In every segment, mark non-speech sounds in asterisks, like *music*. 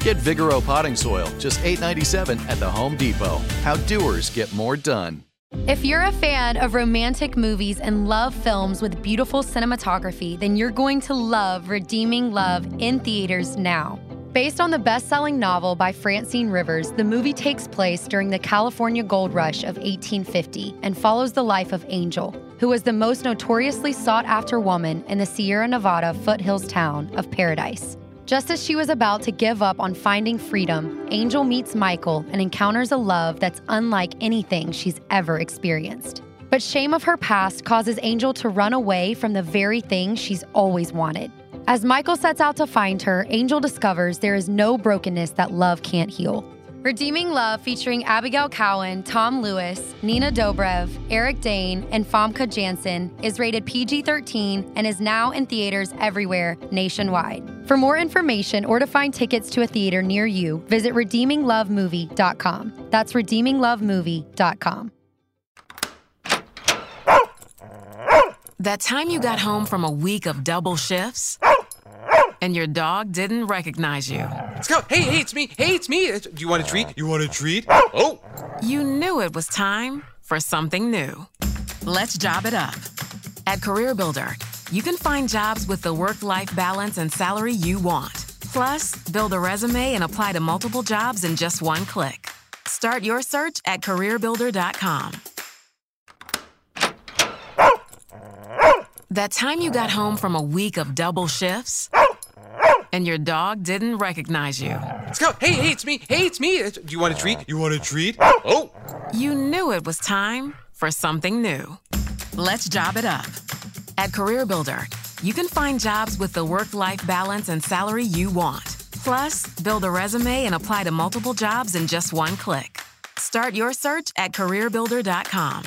Get Vigoro potting soil, just $8.97 at the Home Depot. How doers get more done. If you're a fan of romantic movies and love films with beautiful cinematography, then you're going to love Redeeming Love in theaters now. Based on the best selling novel by Francine Rivers, the movie takes place during the California gold rush of 1850 and follows the life of Angel, who was the most notoriously sought after woman in the Sierra Nevada foothills town of Paradise. Just as she was about to give up on finding freedom, Angel meets Michael and encounters a love that's unlike anything she's ever experienced. But shame of her past causes Angel to run away from the very thing she's always wanted. As Michael sets out to find her, Angel discovers there is no brokenness that love can't heal. Redeeming Love, featuring Abigail Cowan, Tom Lewis, Nina Dobrev, Eric Dane, and Famke Janssen, is rated PG 13 and is now in theaters everywhere nationwide. For more information or to find tickets to a theater near you, visit redeeminglovemovie.com. That's redeeminglovemovie.com. That time you got home from a week of double shifts and your dog didn't recognize you. Let's go. Hey, hey, it's me. Hey, it's me. Do you want a treat? You want a treat? Oh. You knew it was time for something new. Let's job it up. At CareerBuilder, you can find jobs with the work life balance and salary you want. Plus, build a resume and apply to multiple jobs in just one click. Start your search at careerbuilder.com. That time you got home from a week of double shifts and your dog didn't recognize you. Let's go. Hey, hey, it's me. Hey, it's me. Do you want a treat? You want a treat? Oh. You knew it was time for something new. Let's job it up. At CareerBuilder, you can find jobs with the work life balance and salary you want. Plus, build a resume and apply to multiple jobs in just one click. Start your search at careerbuilder.com.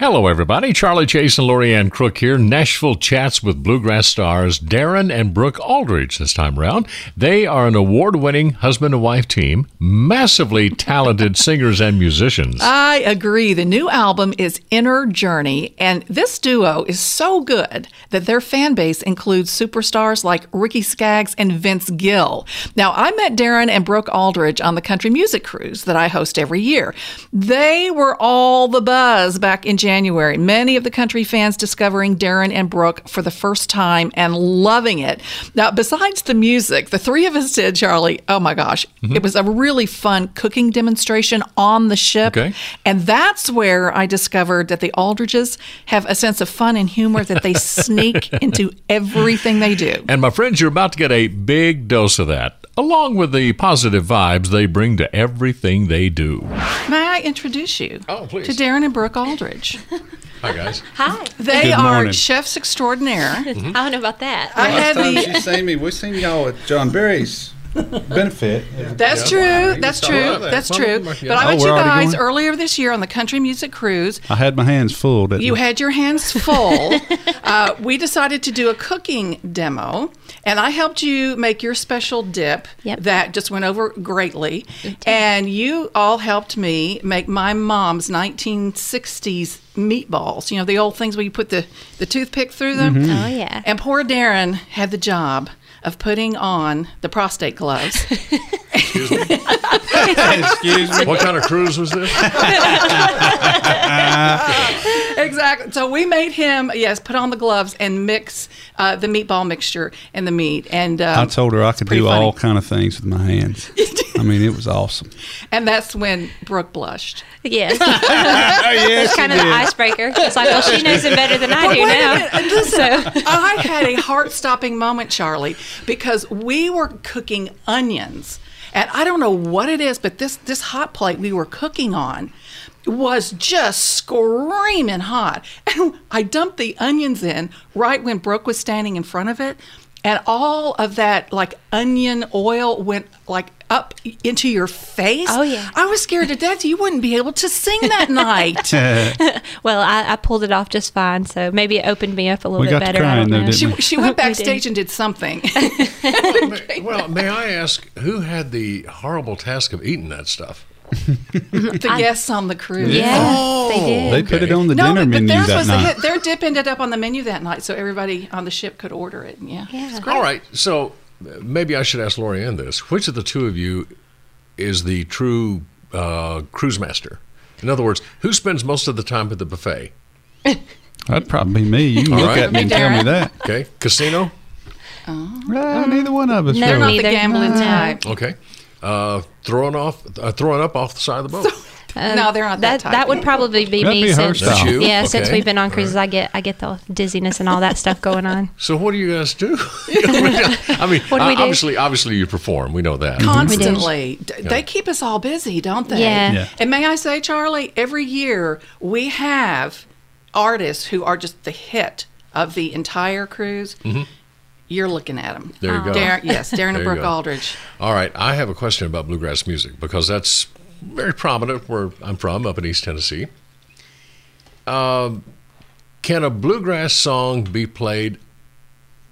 Hello, everybody. Charlie Chase and Lorianne Crook here. Nashville chats with bluegrass stars Darin and Brooke Aldridge this time around. They are an award winning husband and wife team, massively talented *laughs* singers and musicians. I agree. The new album is Inner Journey, and this duo is so good that their fan base includes superstars like Ricky Skaggs and Vince Gill. Now, I met Darin and Brooke Aldridge on the Country Music Cruise that I host every year. They were all the buzz back in January January. Many of the country fans discovering Darin and Brooke for the first time and loving it. Now, besides the music, the three of us did, Charlie, oh my gosh, mm-hmm. it was a really fun cooking demonstration on the ship. Okay. And that's where I discovered that the Aldridges have a sense of fun and humor that they *laughs* sneak into everything they do. And my friends, you're about to get a big dose of that along with the positive vibes they bring to everything they do. May I introduce you oh, please. to Darin and Brooke Aldridge? *laughs* Hi, guys. Hi. They Good are morning. chefs extraordinaire. *laughs* I don't know about that. I had Last time the she seen me, we seen y'all at John Berry's *laughs* benefit. That's true. That's true. That's true. But I Oh, met we're you guys earlier this year on the country music cruise. I had my hands full. Didn't You I? had your hands full. *laughs* uh, we decided to do a cooking demo, and I helped you make your special dip Yep. that just went over greatly. And you all helped me make my mom's 1960s meatballs. You know, the old things where you put the, the toothpick through them? Mm-hmm. Oh, yeah. And poor Darin had the job of putting on the prostate gloves. Excuse me. *laughs* What kind of cruise was this? *laughs* exactly. So we made him, yes, put on the gloves and mix uh, the meatball mixture and the meat. And um, I told her I could do funny. all kind of things with my hands. *laughs* I mean, it was awesome. And that's when Brooke blushed. Yes. *laughs* yes, it's kind of the icebreaker. It's like, well, she knows it better than I But do wait now. minute, Listen, I had a heart-stopping moment, Charlie, because we were cooking onions, and I don't know what it is, but this this hot plate we were cooking on was just screaming hot, *laughs* and I dumped the onions in right when Brooke was standing in front of it, and all of that like onion oil went like up into your face. Oh, yeah. I was scared to death you wouldn't be able to sing that *laughs* night. *laughs* Well, I, I pulled it off just fine, so maybe it opened me up a little We bit got better. I crying, don't though, didn't She, we? she went *laughs* We did. backstage and did something. well, may I ask who had the horrible task of eating that stuff? *laughs* the guests on the cruise. Yeah, Oh, they did. They put it on the No, dinner but, but menu theirs that was the night. hit. Their dip ended up on the menu that night, so everybody on the ship could order it. Yeah. Yeah. All right, so uh, maybe I should ask Lorianne this. Which of the two of you is the true uh, cruise master? In other words, who spends most of the time at the buffet? *laughs* That'd probably be me. You All look right. at me and tell me that. Okay, casino. Well, neither one of us. No, really. not the gambling No. type. Okay, uh, throwing off, uh, throwing up off the side of the boat. no, they're not that, That type. that would probably be That'd me be her since style. That's you? yeah since we've been on cruises I get I get the dizziness and all that stuff going on. *laughs* So what do you guys do? *laughs* I mean, What do we do? obviously, obviously you perform. We know that. Constantly. D- They keep us all busy, don't they? Yeah. Yeah. And may I say, Charlie, every year we have artists who are just the hit of the entire cruise. You're looking at them. There you go. Darin, yes, Darin There and you Brooke. Aldridge. All right, I have a question about bluegrass music because that's very prominent where I'm from, up in East Tennessee. Um, can a bluegrass song be played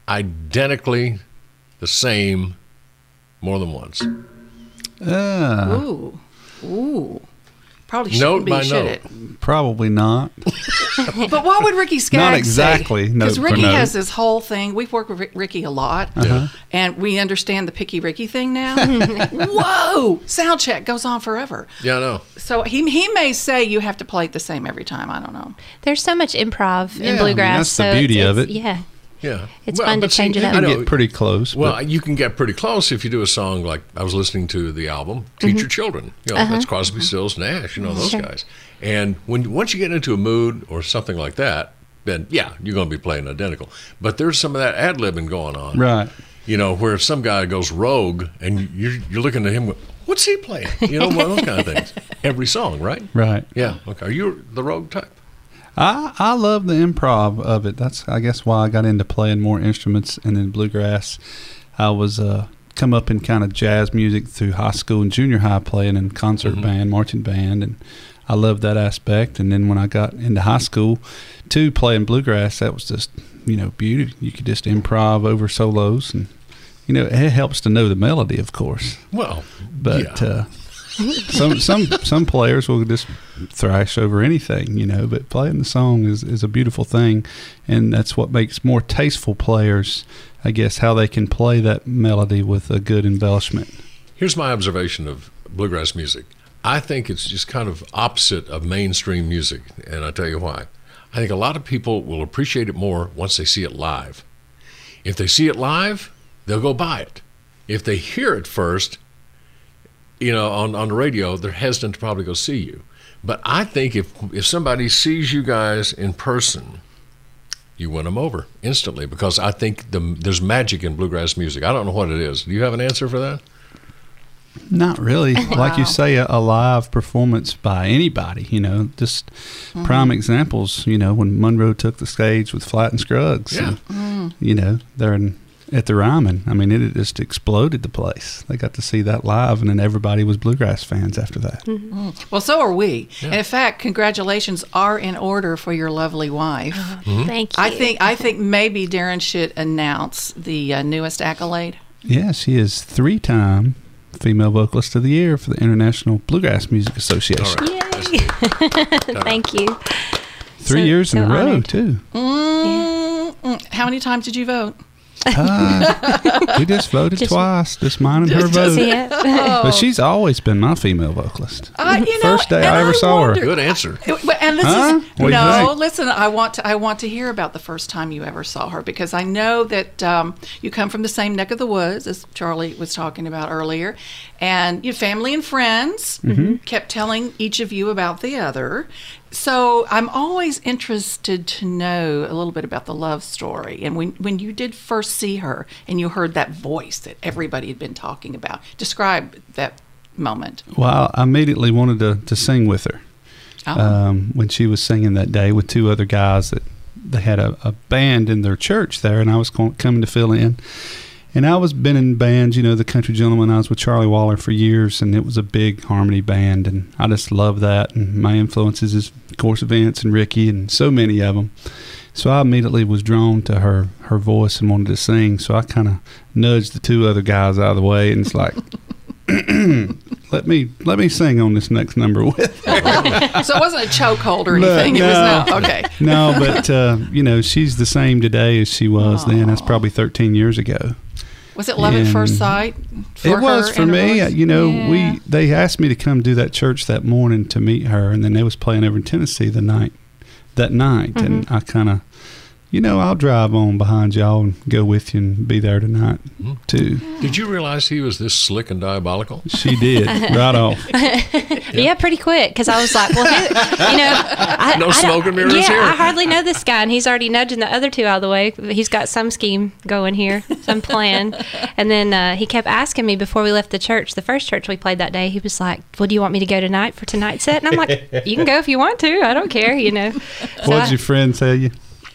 identically the same more than once? Uh, Ooh. Ooh. Probably shouldn't be, by should note. it? probably not. *laughs* But what would Ricky Skaggs Not exactly note Because for Ricky note. has this whole thing. We've worked with Rick- Ricky a lot, uh-huh. Yeah. and we understand the picky Ricky thing now. *laughs* Whoa! Sound check goes on forever. Yeah, I know. So he he may say you have to play it the same every time. I don't know. There's so much improv Yeah, I in mean, bluegrass. that's the so it's- beauty of it's- it. Yeah, Yeah. It's fun to but change it up. I You know- get pretty close. Well, but you can get pretty close if you do a song like I was listening to the album "Teach mm-hmm. Your Children." You know, uh-huh. that's Crosby, uh-huh. Stills, Nash. You know those Sure. guys. And when once you get into a mood or something like that, then yeah, you're going to be playing identical. But there's some of that ad libbing going on, right. You know, where if some guy goes rogue and you're you're looking at him. going, What's he playing? You know, one of those kind of things. *laughs* Every song, right? Right. Yeah. Okay. Are you the rogue type? I, I love the improv of it. That's I guess why I got into playing more instruments and then bluegrass. I was uh, come up in kind of jazz music through high school and junior high playing in concert Mm-hmm. band, marching band, and I loved that aspect. And then when I got into high school, too, playing bluegrass, that was just you know beauty. You could just improv over solos, and you know it helps to know the melody, of course. Well, But yeah. uh, some some some players will just thrash over anything, you know. But playing the song is, is a beautiful thing, and that's what makes more tasteful players, I guess, how they can play that melody with a good embellishment. Here's my observation of bluegrass music. I think it's just kind of opposite of mainstream music, and I'll tell you why. I think a lot of people will appreciate it more once they see it live. If they see it live, they'll go buy it. If they hear it first, you know, on, on the radio, they're hesitant to probably go see you. But I think if if somebody sees you guys in person, you win them over instantly because I think the, there's magic in bluegrass music. I don't know what it is. Do you have an answer for that? Not really, *laughs* like you say, a, a live performance by anybody. You know, just mm-hmm. prime examples. You know, when Monroe took the stage with Flatt and Scruggs. Yeah. and, mm. You know, they're in at the Ryman. I mean, it just exploded the place. They got to see that live, and then everybody was bluegrass fans after that. Mm. Well, so are we. And in fact, congratulations are in order for your lovely wife. Thank you. I think I think maybe Darin should announce the uh, newest accolade. Yeah, she is three-time female vocalist of the year for the International Bluegrass Music Association. Yay. *laughs* Thank you. Three So- years in so a row honored. too. Mm, mm. How many times did you vote? Uh, we just voted Just- twice, just mine and her vote. Yeah. But she's always been my female vocalist. Uh, you know, First day and I ever saw her. Good answer. But- And this Huh? is What no. Listen, I want to. I want to hear about the first time you ever saw her because I know that um, you come from the same neck of the woods as Charlie was talking about earlier, and your family and friends Mm-hmm. kept telling each of you about the other. So I'm always interested to know a little bit about the love story. And when when you did first see her and you heard that voice that everybody had been talking about, describe that moment. Well, I immediately wanted to, to sing with her Oh. um, when she was singing that day with two other guys that they had a, a band in their church there, and I was co- coming to fill in. And I was been in bands, you know, the Country Gentlemen. I was with Charlie Waller for years, and it was a big harmony band, and I just love that. And my influences is, of course, Vince and Ricky, and so many of them. So I immediately was drawn to her her voice and wanted to sing. So I kind of nudged the two other guys out of the way, and it's like, *laughs* let me let me sing on this next number with. her. *laughs* so it wasn't a chokehold or No, anything. it was no. no. Okay. no, but uh, you know, she's the same today as she was then. That's probably 13 years ago. Was it love at first And sight? it was for me. voice? You know, Yeah. we they asked me to come do that church that morning to meet her, and then they was playing over in Tennessee the night that night, and Mm-hmm. I kind of. You know, I'll drive on behind y'all and go with you and be there tonight too. Did you realize he was this slick and diabolical? She did *laughs* right off. Yeah, pretty quick because I was like, well, who, you know, I, *laughs* No I don't- mirrors yeah, here. I hardly know this guy, and he's already nudging the other two out of the way. He's got some scheme going here, some plan. And then uh, he kept asking me before we left the church, the first church we played that day. He was like, "Well, do you want me to go tonight for tonight's set?" And I'm like, "You can go if you want to. I don't care." You know. So What I- did your friend tell you?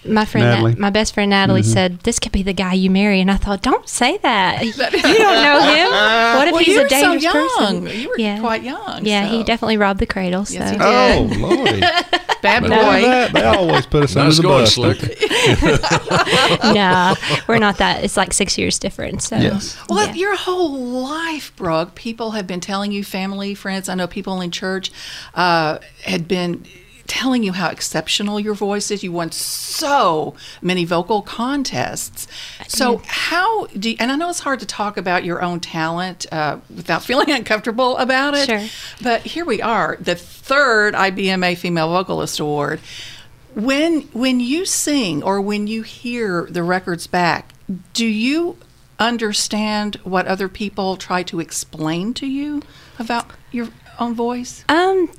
My friend, Natalie? Mm-hmm. my best friend Natalie said, "This could be the guy you marry," and I thought, "Don't say that. *laughs* You don't know him. What if Well, he's you a were so dangerous young. person?" You were yeah. quite young, Yeah, he definitely robbed the cradle. So Yes, he Oh, lordy! *laughs* Bad boy. that. They always put us under the going, bus. don't slick. they? *laughs* nah, we're not that. It's like six years difference. So. Yes. Well, Yeah. your whole life, Brooke, people have been telling you, family, friends, I know people in church uh, had been telling you how exceptional your voice is. You won so many vocal contests. So, how do you, and I know it's hard to talk about your own talent uh, without *laughs* feeling uncomfortable about it. Sure. But here we are, the third IBMA Female Vocalist Award. When when you sing or when you hear the records back, do you understand what other people try to explain to you about your own voice? Um,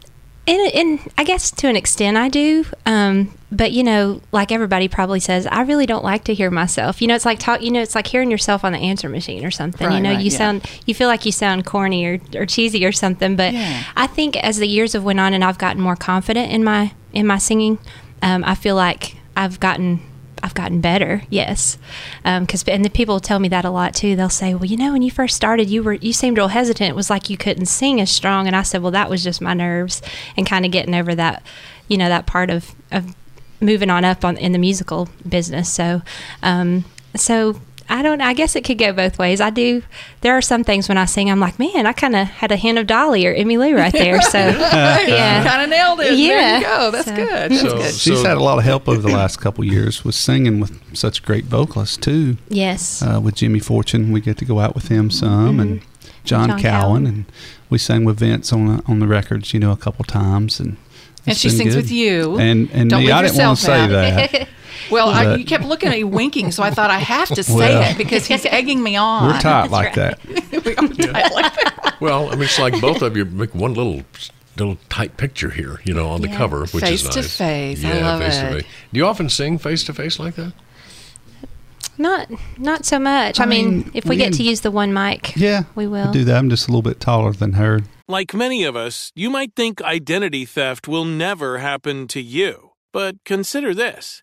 in, in I guess to an extent I do. Um, but you know, like everybody probably says, I really don't like to hear myself. You know, it's like talk. You know, it's like hearing yourself on the answer machine or something. you know, right, you yeah. sound, you feel like you sound corny or, or cheesy or something. But Yeah. I think as the years have went on and I've gotten more confident in my in my singing, um, I feel like I've gotten. I've gotten better, yes, because and the people tell me that a lot too. They'll say, "Well, you know, when you first started, you were you seemed real hesitant. It was like you couldn't sing as strong." And I said, "Well, that was just my nerves and kind of getting over that, you know, that part of of moving on up on in the musical business." So, um, so I don't. I guess it could go both ways. I do. There are some things when I sing, I'm like, man, I kind of had a hint of Dolly or Emmylou right there. So, *laughs* yeah, *laughs* Kind of nailed it. There Yeah. you go. That's So- good. That's So- good. She's So- had a lot of help over the last couple years with singing with such great vocalists too. yes, Uh, with Jimmy Fortune, we get to go out with him some, and John, John Cowan, Cowan. and we sang with Vince on the, on the records, you know, a couple times, and And she been sings good. with you. And and Don't me, leave I didn't want to say that. *laughs* Well, I, you kept looking at me winking, so I thought I have to say Well- it because he's egging me on. We're tight like that. *laughs* We are tight like that. Well, I mean, it's like both of you make one little little tight picture here, you know, on the Yeah. cover, which Face is to nice. face. to I Yeah, love face it. to face. Do you often sing face to face like that? not not so much. I, I mean, mean, if we we get to use the one mic, Yeah, we will. I do that. I'm just a little bit taller than her. Like many of us, you might think identity theft will never happen to you. But consider this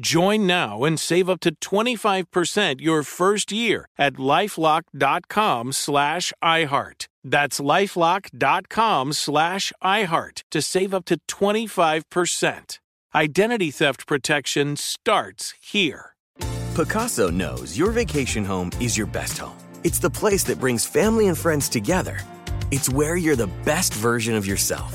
Join now and save up to 25% your first year at lifelock.com slash iHeart. That's lifelock.com slash iHeart to save up to 25%. Identity theft protection starts here. Pacaso knows your vacation home is your best home. It's the place that brings family and friends together. It's where you're the best version of yourself.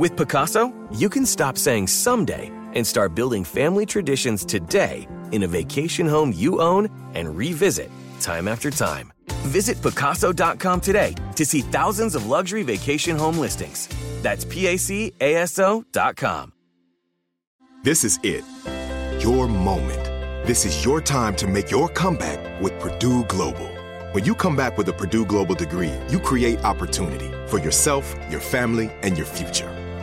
With Pacaso, you can stop saying someday and start building family traditions today in a vacation home you own and revisit time after time. Visit Pacaso.com today to see thousands of luxury vacation home listings. That's PACASO.com. This is it. Your moment. This is your time to make your comeback with Purdue Global. When you come back with a Purdue Global degree, you create opportunity for yourself, your family, and your future.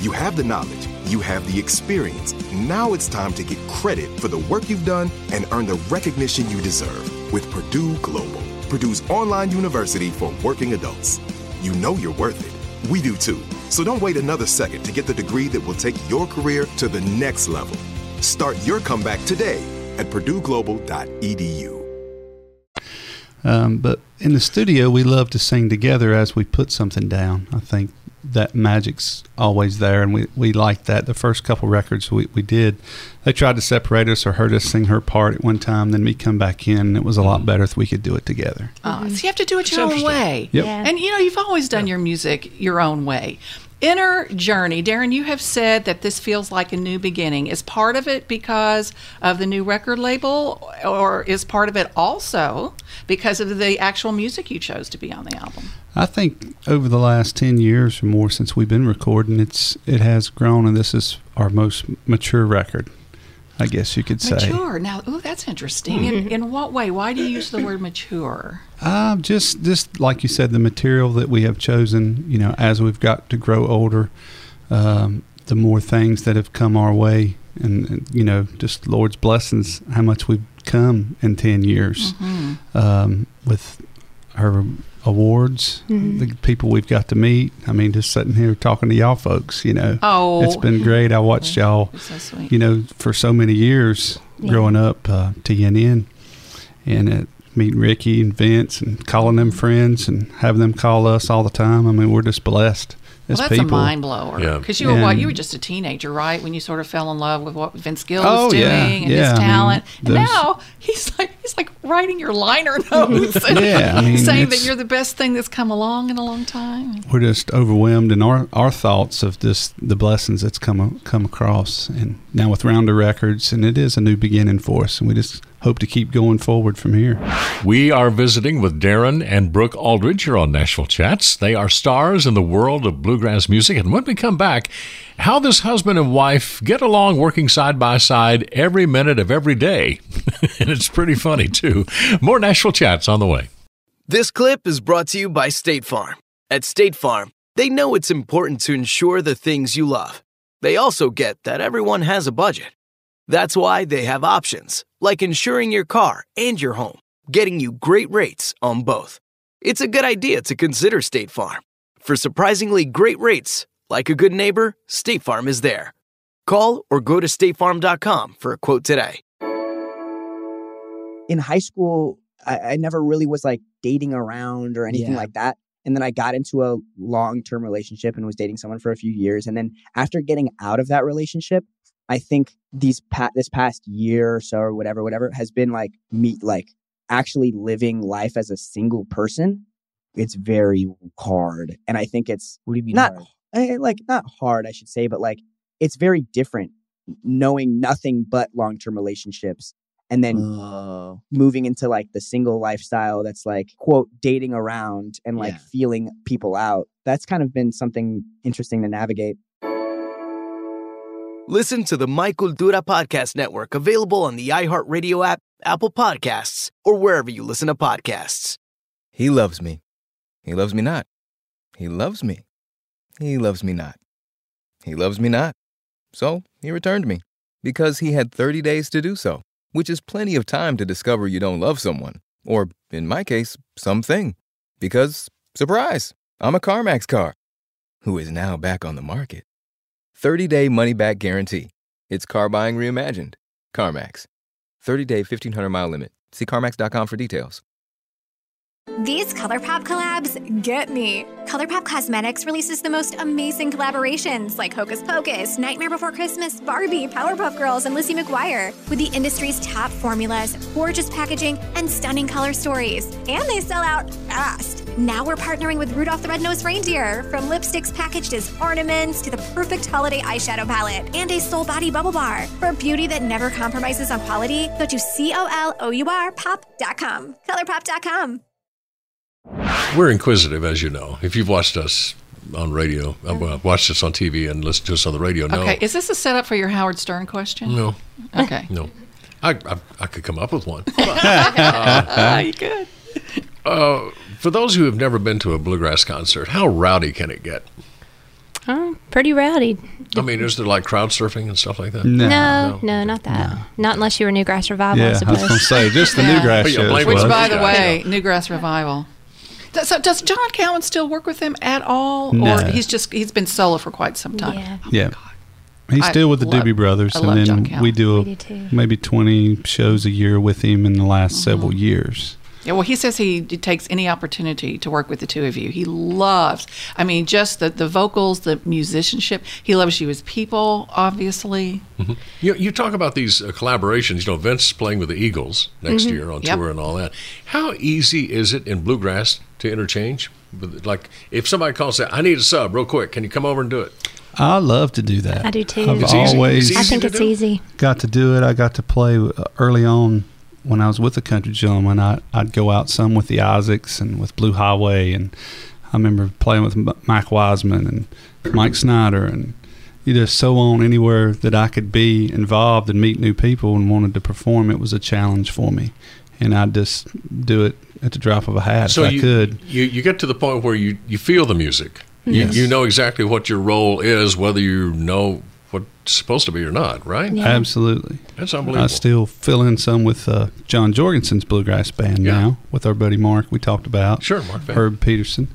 You have the knowledge, you have the experience. Now it's time to get credit for the work you've done and earn the recognition you deserve with Purdue Global, Purdue's online university for working adults. You know you're worth it. We do too. So don't wait another second to get the degree that will take your career to the next level. Start your comeback today at purdueglobal.edu. Um, but in the studio, we love to sing together as we put something down. I think that magic's always there, and we, we like that. The first couple records we, we did, they tried to separate us or heard us sing her part at one time, then we come back in. And it was a lot better if we could do it together. Uh, so you have to do it your own way. Yep. Yeah. And you know, you've always done your music your own way. Inner journey. Darin, you have said that this feels like a new beginning. Is part of it because of the new record label, or is part of it also because of the actual music you chose to be on the album? I think over the last ten years or more since we've been recording, it's it has grown, and this is our most mature record. I guess you could say. Mature. Now, oh, that's interesting. In, in what way? Why do you use the word mature? Uh, just, just like you said, the material that we have chosen, you know, as we've got to grow older, um, the more things that have come our way, and, and, you know, just Lord's blessings, how much we've come in 10 years um, with her awards, Mhm. the people we've got to meet. I mean, just sitting here talking to y'all folks, you know, Oh. it's been great. I watched y'all, so sweet. you know, for so many years Yeah. growing up, uh, TNN, and uh, meeting Ricky and Vince and calling them friends and having them call us all the time. I mean, we're just blessed Well, that's people. a mind blower. Yeah. Because you were what? And- You were just a teenager, right? When you sort of fell in love with what Vince Gill Oh, was doing yeah. and Yeah, I his mean, talent. and those- now he's like he's like writing your liner *laughs* notes and Yeah, I mean, saying that you're the best thing that's come along in a long time. We're just overwhelmed in our, our thoughts of just the blessings that's come come across, and now with Rounder Records, and it is a new beginning for us, and we just hope to keep going forward from here. We are visiting with Darin and Brooke Aldridge here on Nashville Chats. They are stars in the world of bluegrass music. And when we come back, how this husband and wife get along working side by side every minute of every day. *laughs* and it's pretty funny, too. More Nashville Chats on the way. This clip is brought to you by State Farm. At State Farm, they know it's important to insure the things you love. They also get that everyone has a budget. That's why they have options, like insuring your car and your home, getting you great rates on both. It's a good idea to consider State Farm. For surprisingly great rates, like a good neighbor, State Farm is there. Call or go to statefarm.com for a quote today. In high school, I, I never really was like dating around or anything Yeah. like that. And then I got into a long term relationship and was dating someone for a few years. And then after getting out of that relationship, I think these pa- this past year or so or whatever, whatever has been like me like actually living life as a single person. It's very hard, and I think it's what do you mean not hard? eh, like not hard, I should say, but like it's very different knowing nothing but long term relationships and then Oh. moving into like the single lifestyle that's like quote dating around and like Yeah. feeling people out. That's kind of been something interesting to navigate. Listen to the My Cultura Podcast Network available on the iHeartRadio app, Apple Podcasts, or wherever you listen to podcasts. He loves me. He loves me not. He loves me. He loves me not. He loves me not. So he returned me because he had 30 days to do so, which is plenty of time to discover you don't love someone, or in my case, something. Because, surprise, I'm a CarMax car who is now back on the market. 30 day money back guarantee. It's car buying reimagined. CarMax. 30 day 1500 mile limit. See CarMax.com for details. These ColourPop collabs get me. ColourPop Cosmetics releases the most amazing collaborations like Hocus Pocus, Nightmare Before Christmas, Barbie, Powerpuff Girls, and Lizzie McGuire with the industry's top formulas, gorgeous packaging, and stunning color stories. And they sell out fast. Now we're partnering with Rudolph the Red-Nosed Reindeer, from lipsticks packaged as ornaments to the perfect holiday eyeshadow palette and a soul body bubble bar. For beauty that never compromises on quality, go to C-O-L-O-U-R pop.com. ColourPop.com. We're inquisitive, as you know. If you've watched us on radio, uh, well, watched us on TV and listened to us on the radio, no. Okay, is this a setup for your Howard Stern question? No. Okay. No. I, I, I could come up with one. *laughs* you *laughs* could. Uh, for those who have never been to a bluegrass concert, how rowdy can it get? Oh, pretty rowdy. I mean, is there like crowd surfing and stuff like that? No, no, not that. Not unless you were Newgrass Revival, I Yeah, I suppose. was going to say, just the Newgrass But yeah, shows. Which, by the Yeah. way, Newgrass Revival. Does- So does John Cowan still work with them at all, No. or he's just he's been solo for quite some time? Yeah. Yeah. He's I still with the love- Doobie Brothers, I and John then Cowan. we do, We do maybe 20 shows a year with him in the last Mm-hmm. several years. Yeah, well, he says he takes any opportunity to work with the two of you. He loves, I mean, just the, the vocals, the musicianship. He loves you as people, obviously. You, you talk about these uh, collaborations. You know, Vince playing with the Eagles next Mhm. year on Yep. tour and all that. How easy is it in bluegrass to interchange? Like, if somebody calls and say, "I need a sub, real quick. Can you come over and do it?" I love to do that. I do too. I've It's easy. always It's I think it's do. easy. got to do it. I got to play uh, early on when I was with the Country Gentlemen. I, I'd go out some with the Isaacs and with Blue Highway, and I remember playing with Mike Wiseman and Mike Snyder, and you just so on anywhere that I could be involved and meet new people and wanted to perform. It was a challenge for me, and I'd just do it at the drop of a hat so if I you, could. You you get to the point where you you feel the music. Yes. You, you know exactly what your role is, whether you know what it's supposed to be or not. Right? Yeah. Absolutely. That's unbelievable. I still fill in some with uh, John Jorgenson's bluegrass band Yeah. now with our buddy Mark. We talked about Sure, Mark Van. Herb Pedersen,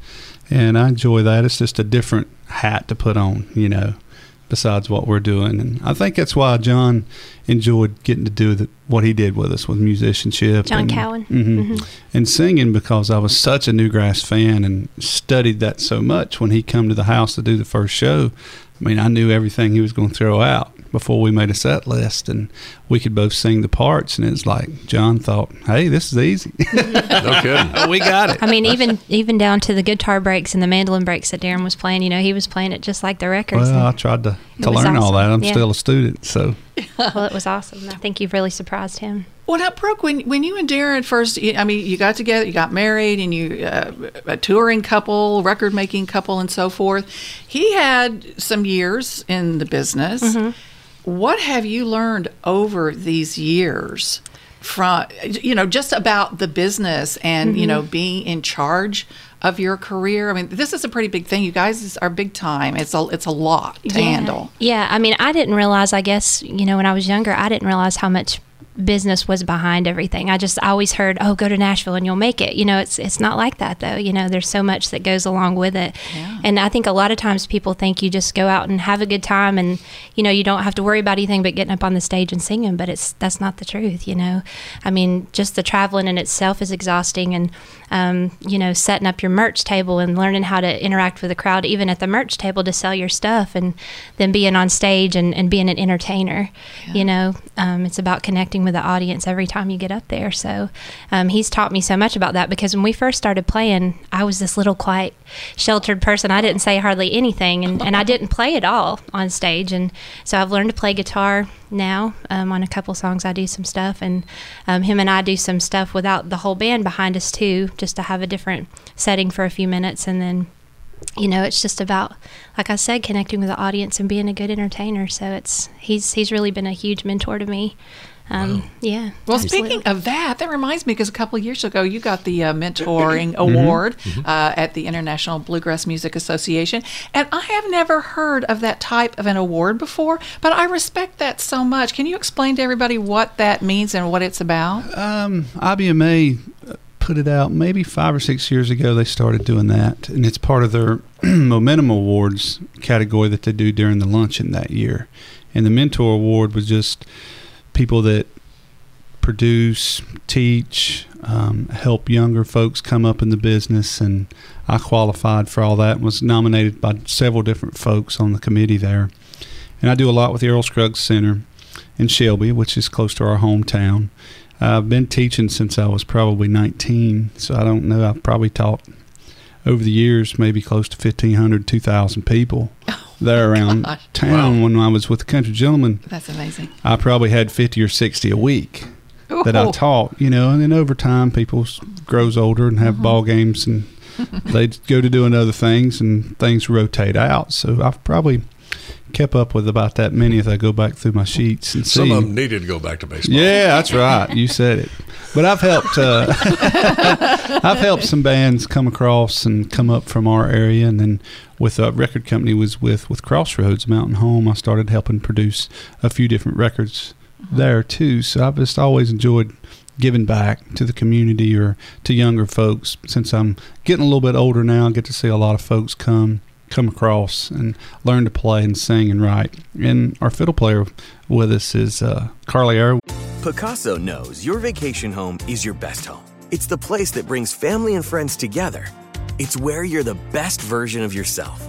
and I enjoy that. It's just a different hat to put on, you know. Besides what we're doing, and I think that's why John enjoyed getting to do the, what he did with us with musicianship. John and, Cowan. mhm, Mhm. and singing because I was such a Newgrass fan and studied that so much. When he come to the house to do the first show, I mean, I knew everything he was going to throw out before we made a set list, and we could both sing the parts. And it's like John thought, "Hey, this is easy. *laughs* no kidding. we got it." I mean, even even down to the guitar breaks and the mandolin breaks that Darin was playing. You know, he was playing it just like the records. Well, I tried to, to was learn all that. I'm Yeah. still a student, so *laughs* well, it was awesome. I think you've really surprised him. Well, now, Brooke, when, when you and Darin first, I mean, you got together, you got married, and you uh, a touring couple, record making couple, and so forth. He had some years in the business. Mm-hmm. What have you learned over these years? From you know, just about the business and you Mhm. know being in charge of your career. I mean, this is a pretty big thing. You guys are big time. It's a it's a lot to yeah. handle. Yeah, I mean, I didn't realize. I guess you know, when I was younger, I didn't realize how much business was behind everything. I just I always heard, "Oh, go to Nashville and you'll make it." You know, it's it's not like that though. You know, there's so much that goes along with it. And I think a lot of times people think you just go out and have a good time and you know, you don't have to worry about anything but getting up on the stage and singing, but it's that's not the truth, you know. I mean, just the traveling in itself is exhausting and um, you know, setting up your merch table and learning how to interact with the crowd even at the merch table to sell your stuff and then being on stage and, and being an entertainer. You know, um, it's about connecting with the audience every time you get up there. So um, he's taught me so much about that because when we first started playing, I was this little quiet, sheltered person. I didn't say hardly anything and, and I didn't play at all on stage. And so I've learned to play guitar now um, on a couple songs. I do some stuff, and um, him and I do some stuff without the whole band behind us too, just to have a different setting for a few minutes, and then. You know, it's just about, like I said, connecting with the audience and being a good entertainer. So it's he's he's really been a huge mentor to me. Um, Yeah. Well, absolutely. speaking of that, that reminds me because a couple of years ago you got the uh, mentoring Mhm. award Mhm. uh, at the International Bluegrass Music Association, and I have never heard of that type of an award before. But I respect that so much. Can you explain to everybody what that means and what it's about? Um, IBMA put it out maybe five or six years ago. They started doing that, and it's part of their *clears throat* Momentum Awards category that they do during the luncheon that year. And the Mentor Award was just people that produce, teach, um, help younger folks come up in the business, and I qualified for all that. Was nominated by several different folks on the committee there, and I do a lot with the Earl Scruggs Center in Shelby, which is close to our hometown. I've been teaching since I was probably 19, so I don't know. I've probably taught over the years maybe close to 1,500, 2,000 people there oh, around gosh. town when I was with the Country Gentlemen. That's amazing. I probably had 50 or 60 a week that I taught, you know, and then over time people grows older and have mm-hmm. ball games and *laughs* they go to doing other things and things rotate out. So I've probably kept up with about that many if I go back through my sheets and Some see. of them needed to go back to baseball. Yeah, that's right. You said it. But I've helped. Uh, *laughs* I've helped some bands come across and come up from our area, and then with a record company was with with Crossroads Mountain Home. I started helping produce a few different records there too. So I've just always enjoyed giving back to the community or to younger folks. Since I'm getting a little bit older now, I get to see a lot of folks come come across and learn to play and sing and write. And our fiddle player with us is uh, Carly Air. Pacaso knows your vacation home is your best home. It's the place that brings family and friends together. It's where you're the best version of yourself.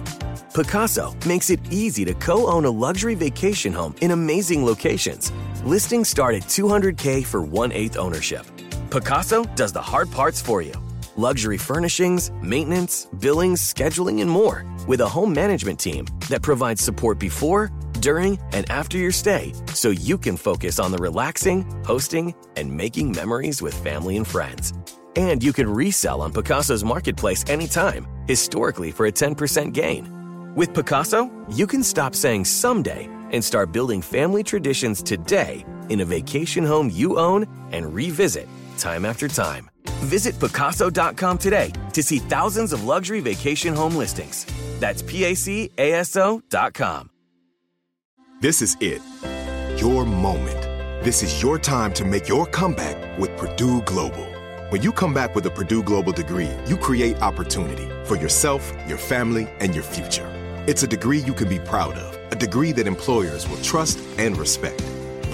Pacaso makes it easy to co own a luxury vacation home in amazing locations. Listings start at 200K for one eighth ownership. Pacaso does the hard parts for you luxury furnishings, maintenance, billings, scheduling, and more with a home management team that provides support before, during, and after your stay so you can focus on the relaxing, hosting, and making memories with family and friends. And you can resell on Pacaso's marketplace anytime, historically for a 10% gain. With Pacaso, you can stop saying someday and start building family traditions today in a vacation home you own and revisit time after time. Visit Pacaso.com today to see thousands of luxury vacation home listings. That's PACASO.com. This is it. Your moment. This is your time to make your comeback with Purdue Global. When you come back with a Purdue Global degree, you create opportunity for yourself, your family, and your future. It's a degree you can be proud of, a degree that employers will trust and respect.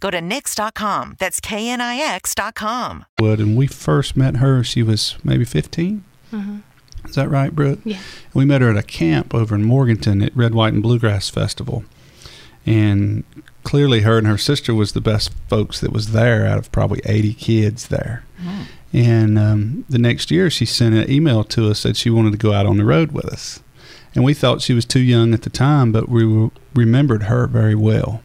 Go to Knix.com. That's KNIX.com. Wood, and we first met her. She was maybe 15. Mhm. Is that right, Brooke? Yeah. We met her at a camp over in Morganton at Red, White, and Bluegrass Festival, and clearly, her and her sister was the best folks that was there out of probably 80 kids there. And um, the next year, she sent an email to us that she wanted to go out on the road with us, and we thought she was too young at the time, but we remembered her very well.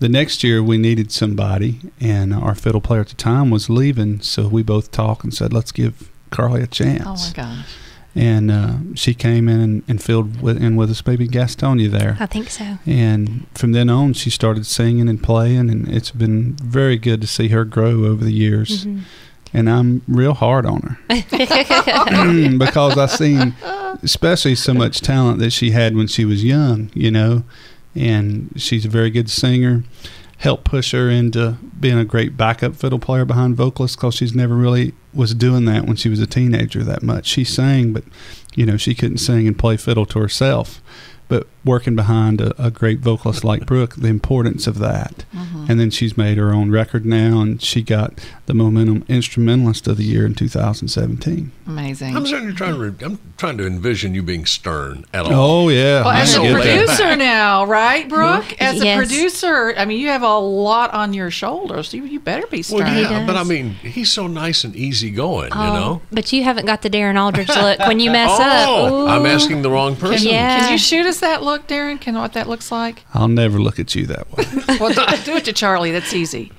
The next year, we needed somebody, and our fiddle player at the time was leaving, so we both talked and said, "Let's give Carly a chance." Oh my gosh. and uh, she came in and, and filled with, in with us, maybe Gastonia there. I think so. And from then on, she started singing and playing, and it's been very good to see her grow over the years. Mhm. And I'm real hard on her *laughs* *clears throat* because I seen, especially so much talent that she had when she was young, you know. And she's a very good singer. Helped push her into being a great backup fiddle player behind vocalists because she's never really was doing that when she was a teenager that much. She sang, but you know she couldn't sing and play fiddle to herself. But working behind a, a great vocalist like Brooke, the importance of that. Mhm. And then she's made her own record now, and she got the Momentum Instrumentalist of the Year in 2017. Amazing. I'm trying to. Re- I'm trying to envision you being stern at all. Oh yeah, Well, as a get that. producer now, right, Brooke? As a producer, I mean, you have a lot on your shoulders. You, you better be stern. Well, yeah, but I mean, he's so nice and easygoing, you Oh, know. But you haven't got the Darin Aldridge look when you mess *laughs* oh, up. Ooh. I'm asking the wrong Can, person. Yeah. can you shoot us that look, Darin? Can what that looks like? I'll never look at you that way. *laughs* Well, do, *laughs* do it to Charlie. That's easy.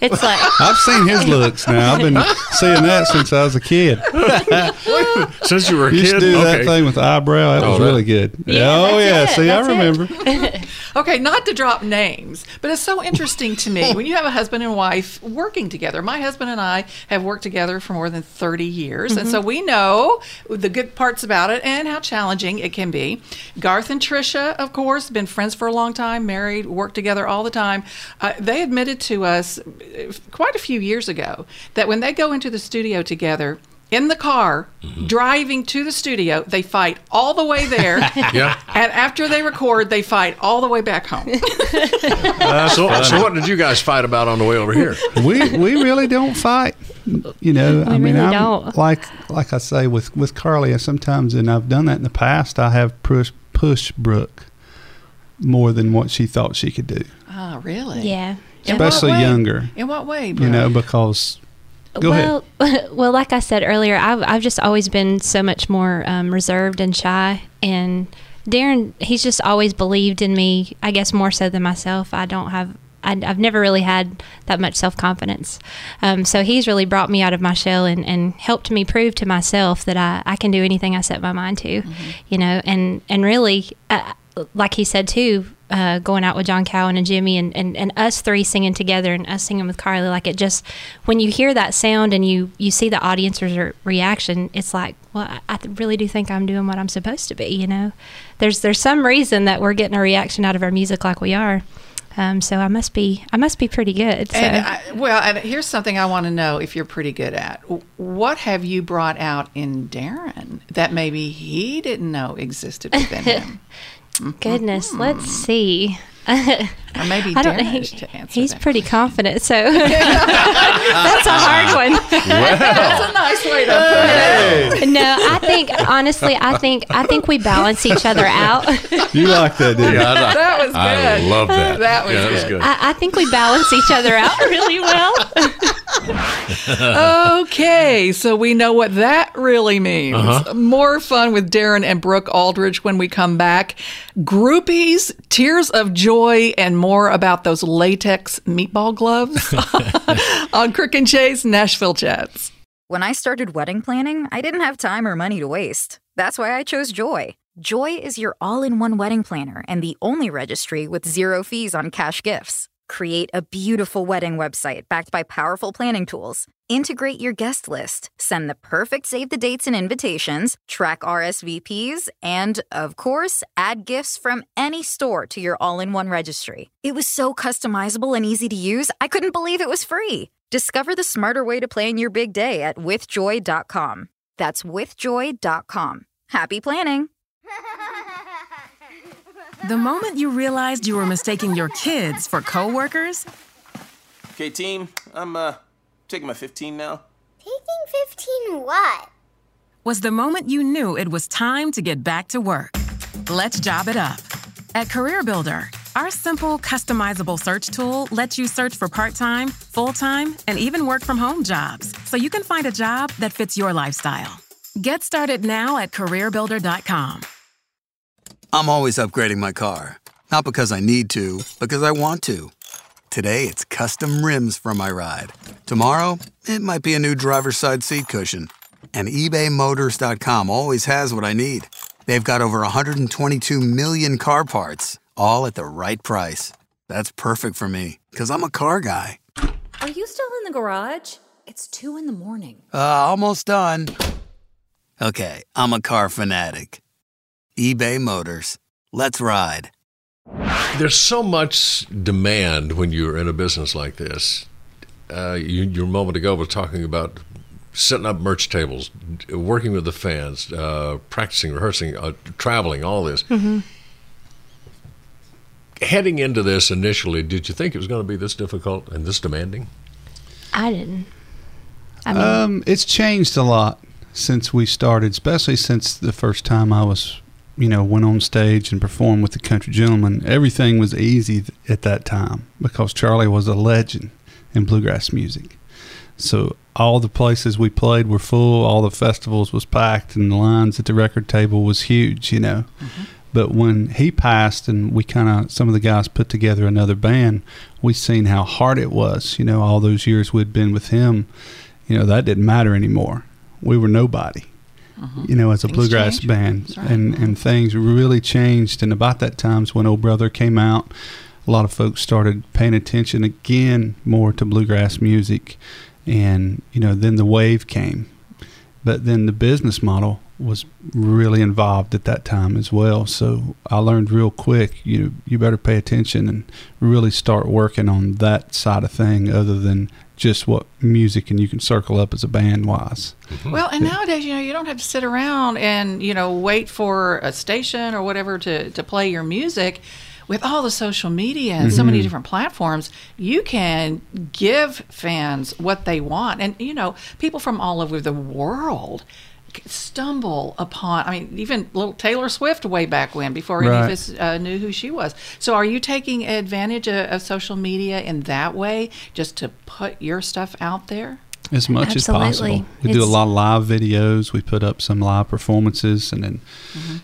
It's like *laughs* I've seen his looks now. I've been seeing that since I was a kid. *laughs* Since you were a You used kid, to do that thing with the eyebrow. That Oh, was that- really good. Yeah, oh that's yeah, it. see, I That's it. remember. *laughs* Okay, not to drop names, but it's so interesting to me when you have a husband and wife working together. My husband and I have worked together for more than 30 years, and so we know the good parts about it and how challenging it can be. Garth and Trisha, of course, been friends for a long time, married, worked together all the time. Uh, they admitted to us quite a few years ago that when they go into the studio together, in the car, mm-hmm. driving to the studio, they fight all the way there. *laughs* Yeah. And after they record, they fight all the way back home. *laughs* so, so what did you guys fight about on the way over here? *laughs* we we really don't fight. You know, I We mean, really I'm, don't. like like I say with with Carly, I sometimes and I've done that in the past. I have pushed push Brooke more than what she thought she could do. Oh, really? yeah. In what Especially younger. In what way, You know, because go ahead. well, *laughs* well, like I said earlier, I've I've just always been so much more um, reserved and shy, and Darin, he's just always believed in me. I guess more so than myself. I don't have. I, I've never really had that much self confidence. Um, so he's really brought me out of my shell and, and helped me prove to myself that I, I can do anything I set my mind to, you know, and, and really, uh, like he said too, uh, going out with John Cowan and Jimmy and, and, and us three singing together and us singing with Carly, like it just, when you hear that sound and you, you see the audience's re- reaction, it's like, well, I, th- really do think I'm doing what I'm supposed to be, you know? There's, there's some reason that we're getting a reaction out of our music like we are. Um, so I must be, I must be pretty good. So. And I, well, and here's something I want to know if you're pretty good at. What have you brought out in Darin that maybe he didn't know existed within *laughs* him? Goodness, let's Mm-hmm. see. Or maybe *laughs* I don't know. Darin He, to answer he's that. pretty confident, so *laughs* that's a hard one. *laughs* That's a nice way to put it. No, I think honestly, I think I think we balance each other out. You like that, didn't? Yeah, I, That was good. I love that. That was yeah, that was good. good. I, I think we balance each other out really well. Okay, so we know what that really means. Uh-huh. More fun with Darin and Brooke Aldridge when we come back. Groupies, tears of joy, and more about those latex meatball gloves *laughs* *laughs* on Crook and Chase Nashville Chats. When I started wedding planning, I didn't have time or money to waste. That's why I chose Joy. Joy is your all in one wedding planner and the only registry with zero fees on cash gifts. Create a beautiful wedding website backed by powerful planning tools. Integrate your guest list, send the perfect save the dates and invitations, track RSVPs, and, of course, add gifts from any store to your all in one registry. It was so customizable and easy to use, I couldn't believe it was free. Discover the smarter way to plan your big day at withjoy.com. That's withjoy.com. Happy planning! *laughs* The moment you realized you were mistaking your kids for coworkers, Okay, team, I'm uh taking my 15 now. Taking 15 what? was the moment you knew it was time to get back to work. Let's job it up. At CareerBuilder, our simple, customizable search tool lets you search for part time, full time, and even work from home jobs so you can find a job that fits your lifestyle. Get started now at CareerBuilder.com. I'm always upgrading my car. Not because I need to, because I want to. Today, it's custom rims for my ride. Tomorrow, it might be a new driver's side seat cushion. And ebaymotors.com always has what I need. They've got over 122 million car parts, all at the right price. That's perfect for me, because I'm a car guy. Are you still in the garage? It's two in the morning. Uh, almost done. Okay, I'm a car fanatic. eBay Motors. Let's ride. There's so much demand when you're in a business like this. Uh, you, you a moment ago was talking about setting up merch tables, working with the fans, uh, practicing, rehearsing, uh, traveling, all this. Mm-hmm. Heading into this initially, did you think it was going to be this difficult and this demanding? I didn't. I mean, um, it's changed a lot since we started, especially since the first time I was, you know, went on stage and performed with the Country Gentlemen. Everything was easy at that time because Charlie was a legend in bluegrass music. So all the places we played were full, all the festivals was packed, and the lines at the record table was huge, you know. Mm-hmm. But when he passed and we kind of, some of the guys put together another band, we seen how hard it was. You know, all those years we'd been with him, you know, that didn't matter anymore. We were nobody, you know, as a Things bluegrass change. band. Right. And, and things really changed. And about that times when O Brother came out, a lot of folks started paying attention again more to bluegrass music. And, you know, then the wave came. But then the business model was really involved at that time as well. So I learned real quick you you better pay attention and really start working on that side of thing other than just what music and you can circle up as a band wise. Well, and nowadays, you know, you don't have to sit around and, you know, wait for a station or whatever to, to play your music. With all the social media and so many Mhm. different platforms, you can give fans what they want. And, you know, people from all over the world stumble upon, I mean, even little Taylor Swift way back when, before any of us uh, knew who she was. So are you taking advantage of, of social media in that way, just to put your stuff out there? as much as possible. We do a lot of live videos. We put up some live performances, and then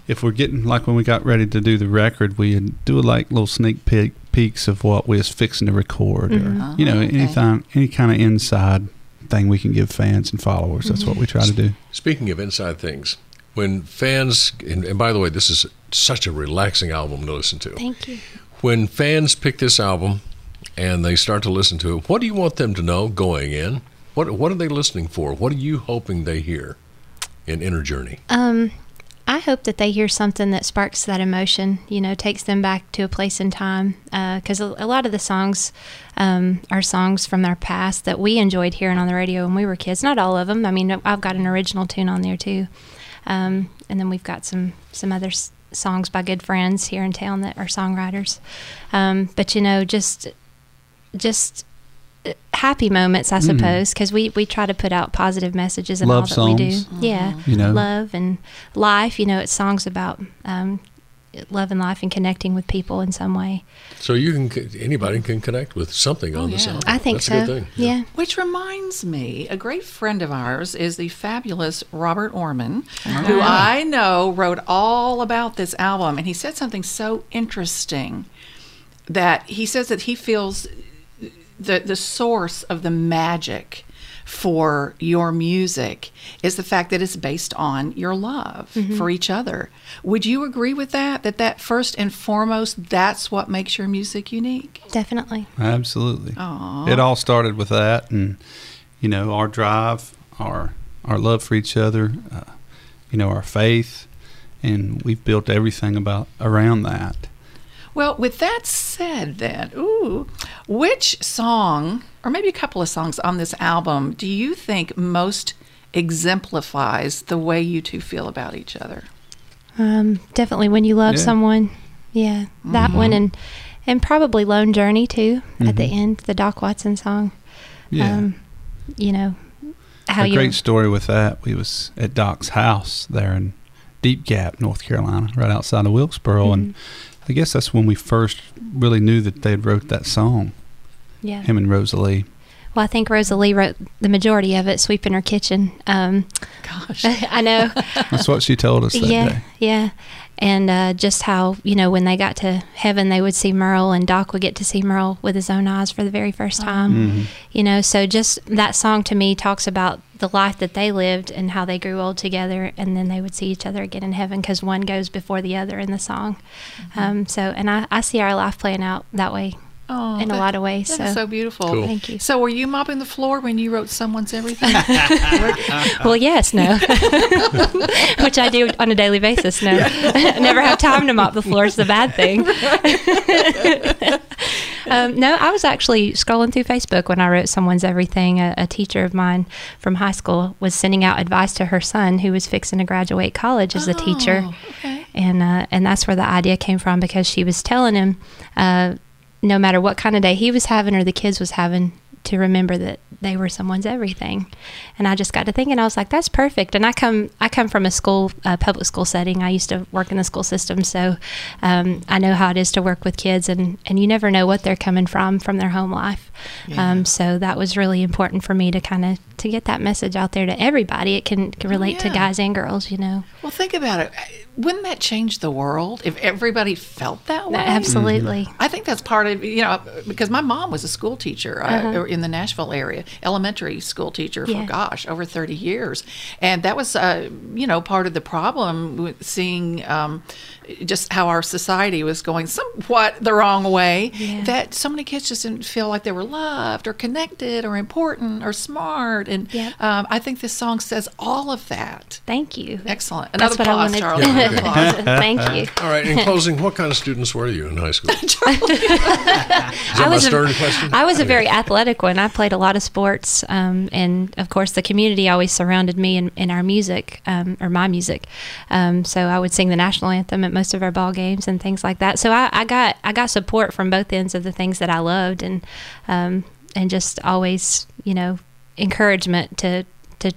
if we're getting like when we got ready to do the record, we do like little sneak peek, peeks of what we was fixing to record, Mhm. or you know, Oh, okay. anytime, any kind of inside thing we can give fans and followers. That's what we try to do. Speaking of inside things, when fans, and, and by the way, this is such a relaxing album to listen to. thank you. When fans pick this album and they start to listen to it, what do you want them to know going in? What What are they listening for? What are you hoping they hear in Inner Journey? Um, I hope that they hear something that sparks that emotion. You know, takes them back to a place in time. Because a, a lot of the songs um, are songs from our past that we enjoyed hearing on the radio when we were kids. Not all of them. I mean, I've got an original tune on there too, um, and then we've got some some other s- songs by good friends here in town that are songwriters. Um, but you know, just just uh, happy moments, I Mhm. suppose, because we, we try to put out positive messages in Love all that we do. songs. Yeah, You know. love and life. You know, it's songs about um, love and life and connecting with people in some way. So you can anybody can connect with something on Oh, the yeah. song. I think That's so. A good thing. Yeah. Which reminds me, a great friend of ours is the fabulous Robert Oermann, who I know wrote all about this album. And he said something so interesting that he says that he feels the, the source of the magic for your music is the fact that it's based on your love Mhm. for each other. Would you agree with that? That that first and foremost, that's what makes your music unique? Definitely. Absolutely. Aw. It all started with that, and you know, our drive, our our love for each other, uh, you know, our faith, and we've built everything about around that. Well, with that said, then, ooh, which song, or maybe a couple of songs on this album, do you think most exemplifies the way you two feel about each other? Um, definitely when you love Yeah. someone. Yeah, that Mhm. one and and probably Long Journey too at the Mhm. end, the Doc Watson song. Yeah. Um, you know how a you great story with that. We was at Doc's house there in Deep Gap, North Carolina, right outside of Wilkesboro, and Mm-hmm. I guess that's when we first really knew that they had wrote that song. Yeah. Him and Rosa Lee. Well, I think Rosa Lee wrote the majority of it, sweeping her kitchen. Um, Gosh, *laughs* I know. That's what she told us that yeah, day. yeah, and uh, just how you know when they got to heaven, they would see Merle, and Doc would get to see Merle with his own eyes for the very first time. Mhm. You know, so just that song to me talks about the life that they lived and how they grew old together, and then they would see each other again in heaven because one goes before the other in the song. Um, so, and I, I see our life playing out that way Oh, in a lot of ways. So, so beautiful. Cool. Thank you. So, were you mopping the floor when you wrote "Someone's Everything"? *laughs* *laughs* well, yes, no, *laughs* which I do on a daily basis. No, I never have time to mop the floor. It's a bad thing. um, no, I was actually scrolling through Facebook when I wrote "Someone's Everything." A, a teacher of mine from high school was sending out advice to her son, who was fixing to graduate college as a teacher, Oh, okay. and uh, and that's where the idea came from because she was telling him, uh, no matter what kind of day he was having or the kids was having, to remember that they were someone's everything. And I just got to thinking, I was like, that's perfect. And I come, I come from a school, uh, public school setting. I used to work in the school system, so um, I know how it is to work with kids, and and you never know what they're coming from from their home life. Yeah. Um, so that was really important for me to kind of to get that message out there to everybody. It can, can relate to guys and girls, you know. Well, think about it. Wouldn't that change the world if everybody felt that way? Absolutely. I think that's part of you know because my mom was a school teacher uh, Uh-huh. In the Nashville area, elementary school teacher for Yeah. gosh over thirty years, and that was uh, you know part of the problem with seeing um, just how our society was going somewhat the wrong way. Yeah. That so many kids just didn't feel like they were loved or connected or important or smart, and Yep. um, I think this song says all of that. Thank you. Excellent. That's Another what I applause, wanted- Charlie. Yeah, *laughs* applause. Thank you. *laughs* All right. In closing, what kind of students were you in high school? *laughs* Is that I my was stern a, question? I was a very athletic one. I played a lot of sports, um, and of course, the community always surrounded me in, in our music um, or my music. Um, so I would sing the national anthem at most of our ball games and things like that. So I, I got I got support from both ends of the things that I loved, and um, and just always you know encouragement to to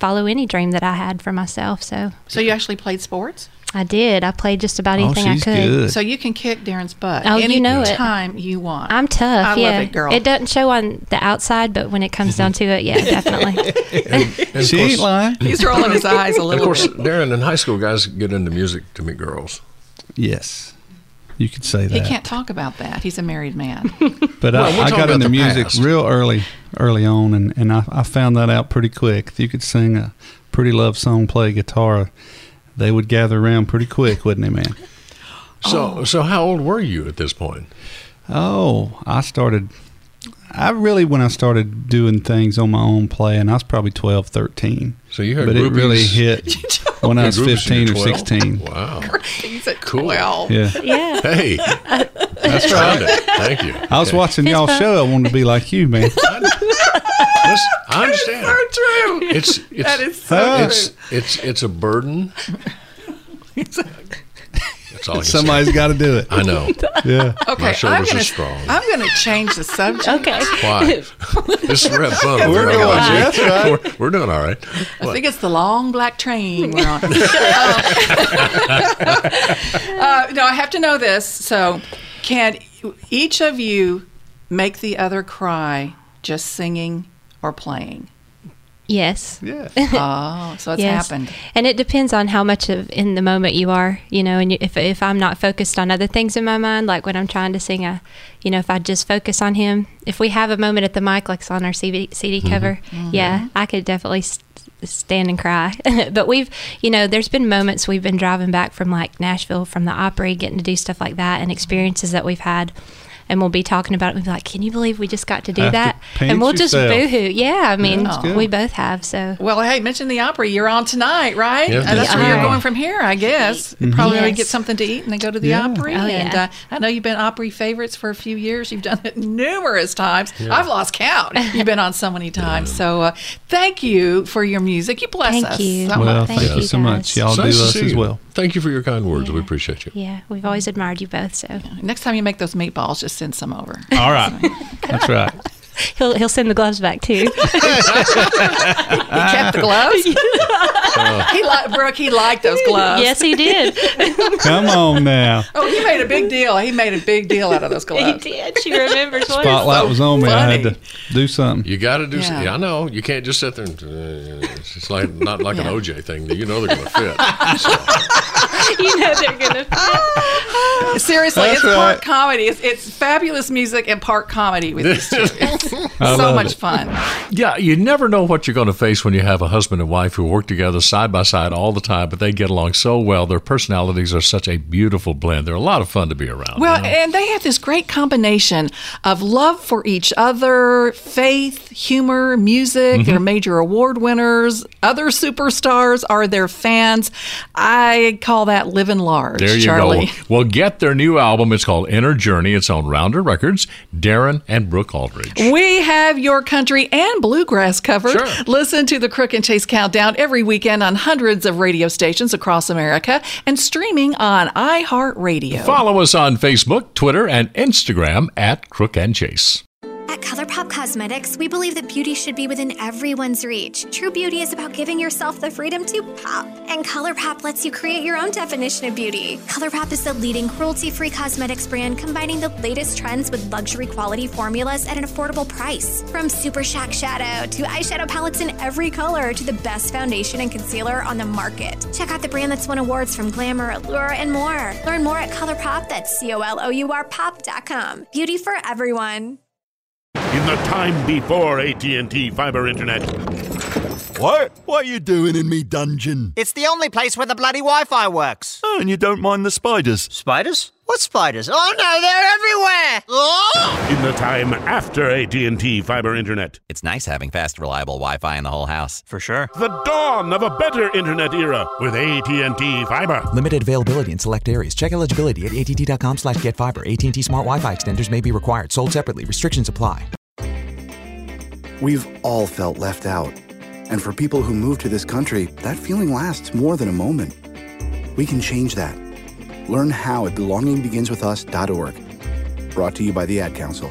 follow any dream that I had for myself. So So you actually played sports? I did. I played just about Oh, anything I she's could. good. So you can kick Darin's butt. Oh, you know it. Anytime you want. I'm tough. I yeah. love it, girl. It doesn't show on the outside, but when it comes down to it, yeah, *laughs* definitely. And She of ain't lying. He's rolling his eyes a And little of course, bit. Darin, in high school, guys get into music to meet girls. Yes, you could say that. He can't talk about that. He's a married man. *laughs* But Well, I, we're I got into music past. real early, early on, and, and I, I found that out pretty quick. You could sing a pretty love song, play guitar. They would gather around pretty quick, wouldn't they, man? So, so how old were you at this point? Oh, I started. I really, when I started doing things on my own playing, I was probably 12, 13. So you had But it really hit *laughs* when I was had groupies when 15 or 16. Wow. He's at Cool. 12. Yeah. yeah. Hey, That's right. Thank you. I was Okay. watching y'all show. I wanted to be like you, man. Listen, I understand. So true. It's, it's that is so it's it's it's a burden. That's all I can Somebody's say. got to do it. I know. Yeah. Okay, My shoulders I'm gonna, are strong. I'm going to change the subject. Okay. Why? this is Red Bun. We're We're, going. That's right. we're, we're doing all right. I What? think it's the long black train we're on. *laughs* uh, no, I have to know this. So, can each of you make the other cry just singing or playing? Yes. Yeah. *laughs* Oh, so it's Yes. happened. And it depends on how much of in the moment you are, you know, and you, if if I'm not focused on other things in my mind, like when I'm trying to sing a, you know, if I just focus on him, if we have a moment at the mic, like on our CD, CD Mm-hmm. cover, yeah, I could definitely st- stand and cry. *laughs* but we've, you know, there's been moments we've been driving back from like Nashville from the Opry, getting to do stuff like that, and experiences that we've had. And we'll be talking about it. We'll be like, "Can you believe we just got to do Have that?" pinch And we'll just yourself. boohoo. Yeah, I mean, that's good. we both have. So Well, hey, mention the Opry. You're on tonight, right? Yeah, and that's that's where you're going from here, I guess. Probably Yes. get something to eat and then go to the Yeah. Opry. Oh, And yeah. uh, I know you've been Opry favorites for a few years. You've done it numerous times. I've lost count. You've been on so many times. So uh, thank you for your music. You bless Thank us. you. so Well, much. thank, Thank you you, so guys. much. Y'all It's do us see as well. Thank you for your kind words. We appreciate you. yeah, we've always admired you both. So Next time you make those meatballs, just send some over. All right. *laughs* That's right. He'll he'll send the gloves back too. *laughs* *laughs* He kept the gloves. he liked Brooke. He liked those gloves. yes, he did. *laughs* Come on now. Oh, he made a big deal. He made a big deal out of those gloves. he did. She remembers. Spotlight was on me. I had to do something. You got to do Yeah. something. I know. You can't just sit there and. Uh, it's like not like Yeah. an OJ thing. You know they're going to fit. So, you know they're gonna. fit. Seriously, That's it's right. part comedy. It's, it's fabulous music and part comedy with these two. It's I so much it. fun. yeah, you never know what you're going to face when you have a husband and wife who work together side by side all the time, but they get along so well. Their personalities are such a beautiful blend. They're a lot of fun to be around. Well, you know? and they have this great combination of love for each other, faith, humor, music. Mm-hmm. They're major award winners. Other superstars are their fans. I call that living large. There you Charlie. go. Well, get their new album. It's called Inner Journey. It's on Rounder Records. Darin and Brooke Aldridge. We have your country and bluegrass covered. Sure. Listen to the Crook and Chase Countdown every weekend on hundreds of radio stations across America and streaming on iHeartRadio. Follow us on Facebook, Twitter, and Instagram at Crook and Chase. At ColourPop Cosmetics, we believe that beauty should be within everyone's reach. True beauty is about giving yourself the freedom to pop, and ColourPop lets you create your own definition of beauty. ColourPop is the leading cruelty-free cosmetics brand combining the latest trends with luxury quality formulas at an affordable price. From Super Shock Shadow to eyeshadow palettes in every color to the best foundation and concealer on the market. Check out the brand that's won awards from Glamour, Allure, and more. Learn more at ColourPop. That's C-O-L-O-U-R pop.com. Beauty for everyone. In the time before AT&T fiber internet. What? What are you doing in me dungeon? It's the only place where the bloody Wi-Fi works. Oh, and you don't mind the spiders? Spiders? What spiders? Oh no, they're everywhere! Oh! In the time after AT&T fiber internet. It's nice having fast, reliable Wi-Fi in the whole house. For sure. The dawn of a better internet era with AT&T fiber. Limited availability in select areas. Check eligibility at att.com slash getfiber. AT&T Smart Wi-Fi extenders may be required. Sold separately. Restrictions apply. We've all felt left out. And for people who move to this country, that feeling lasts more than a moment. We can change that. Learn how at belongingbeginswithus.org. Brought to you by the Ad Council.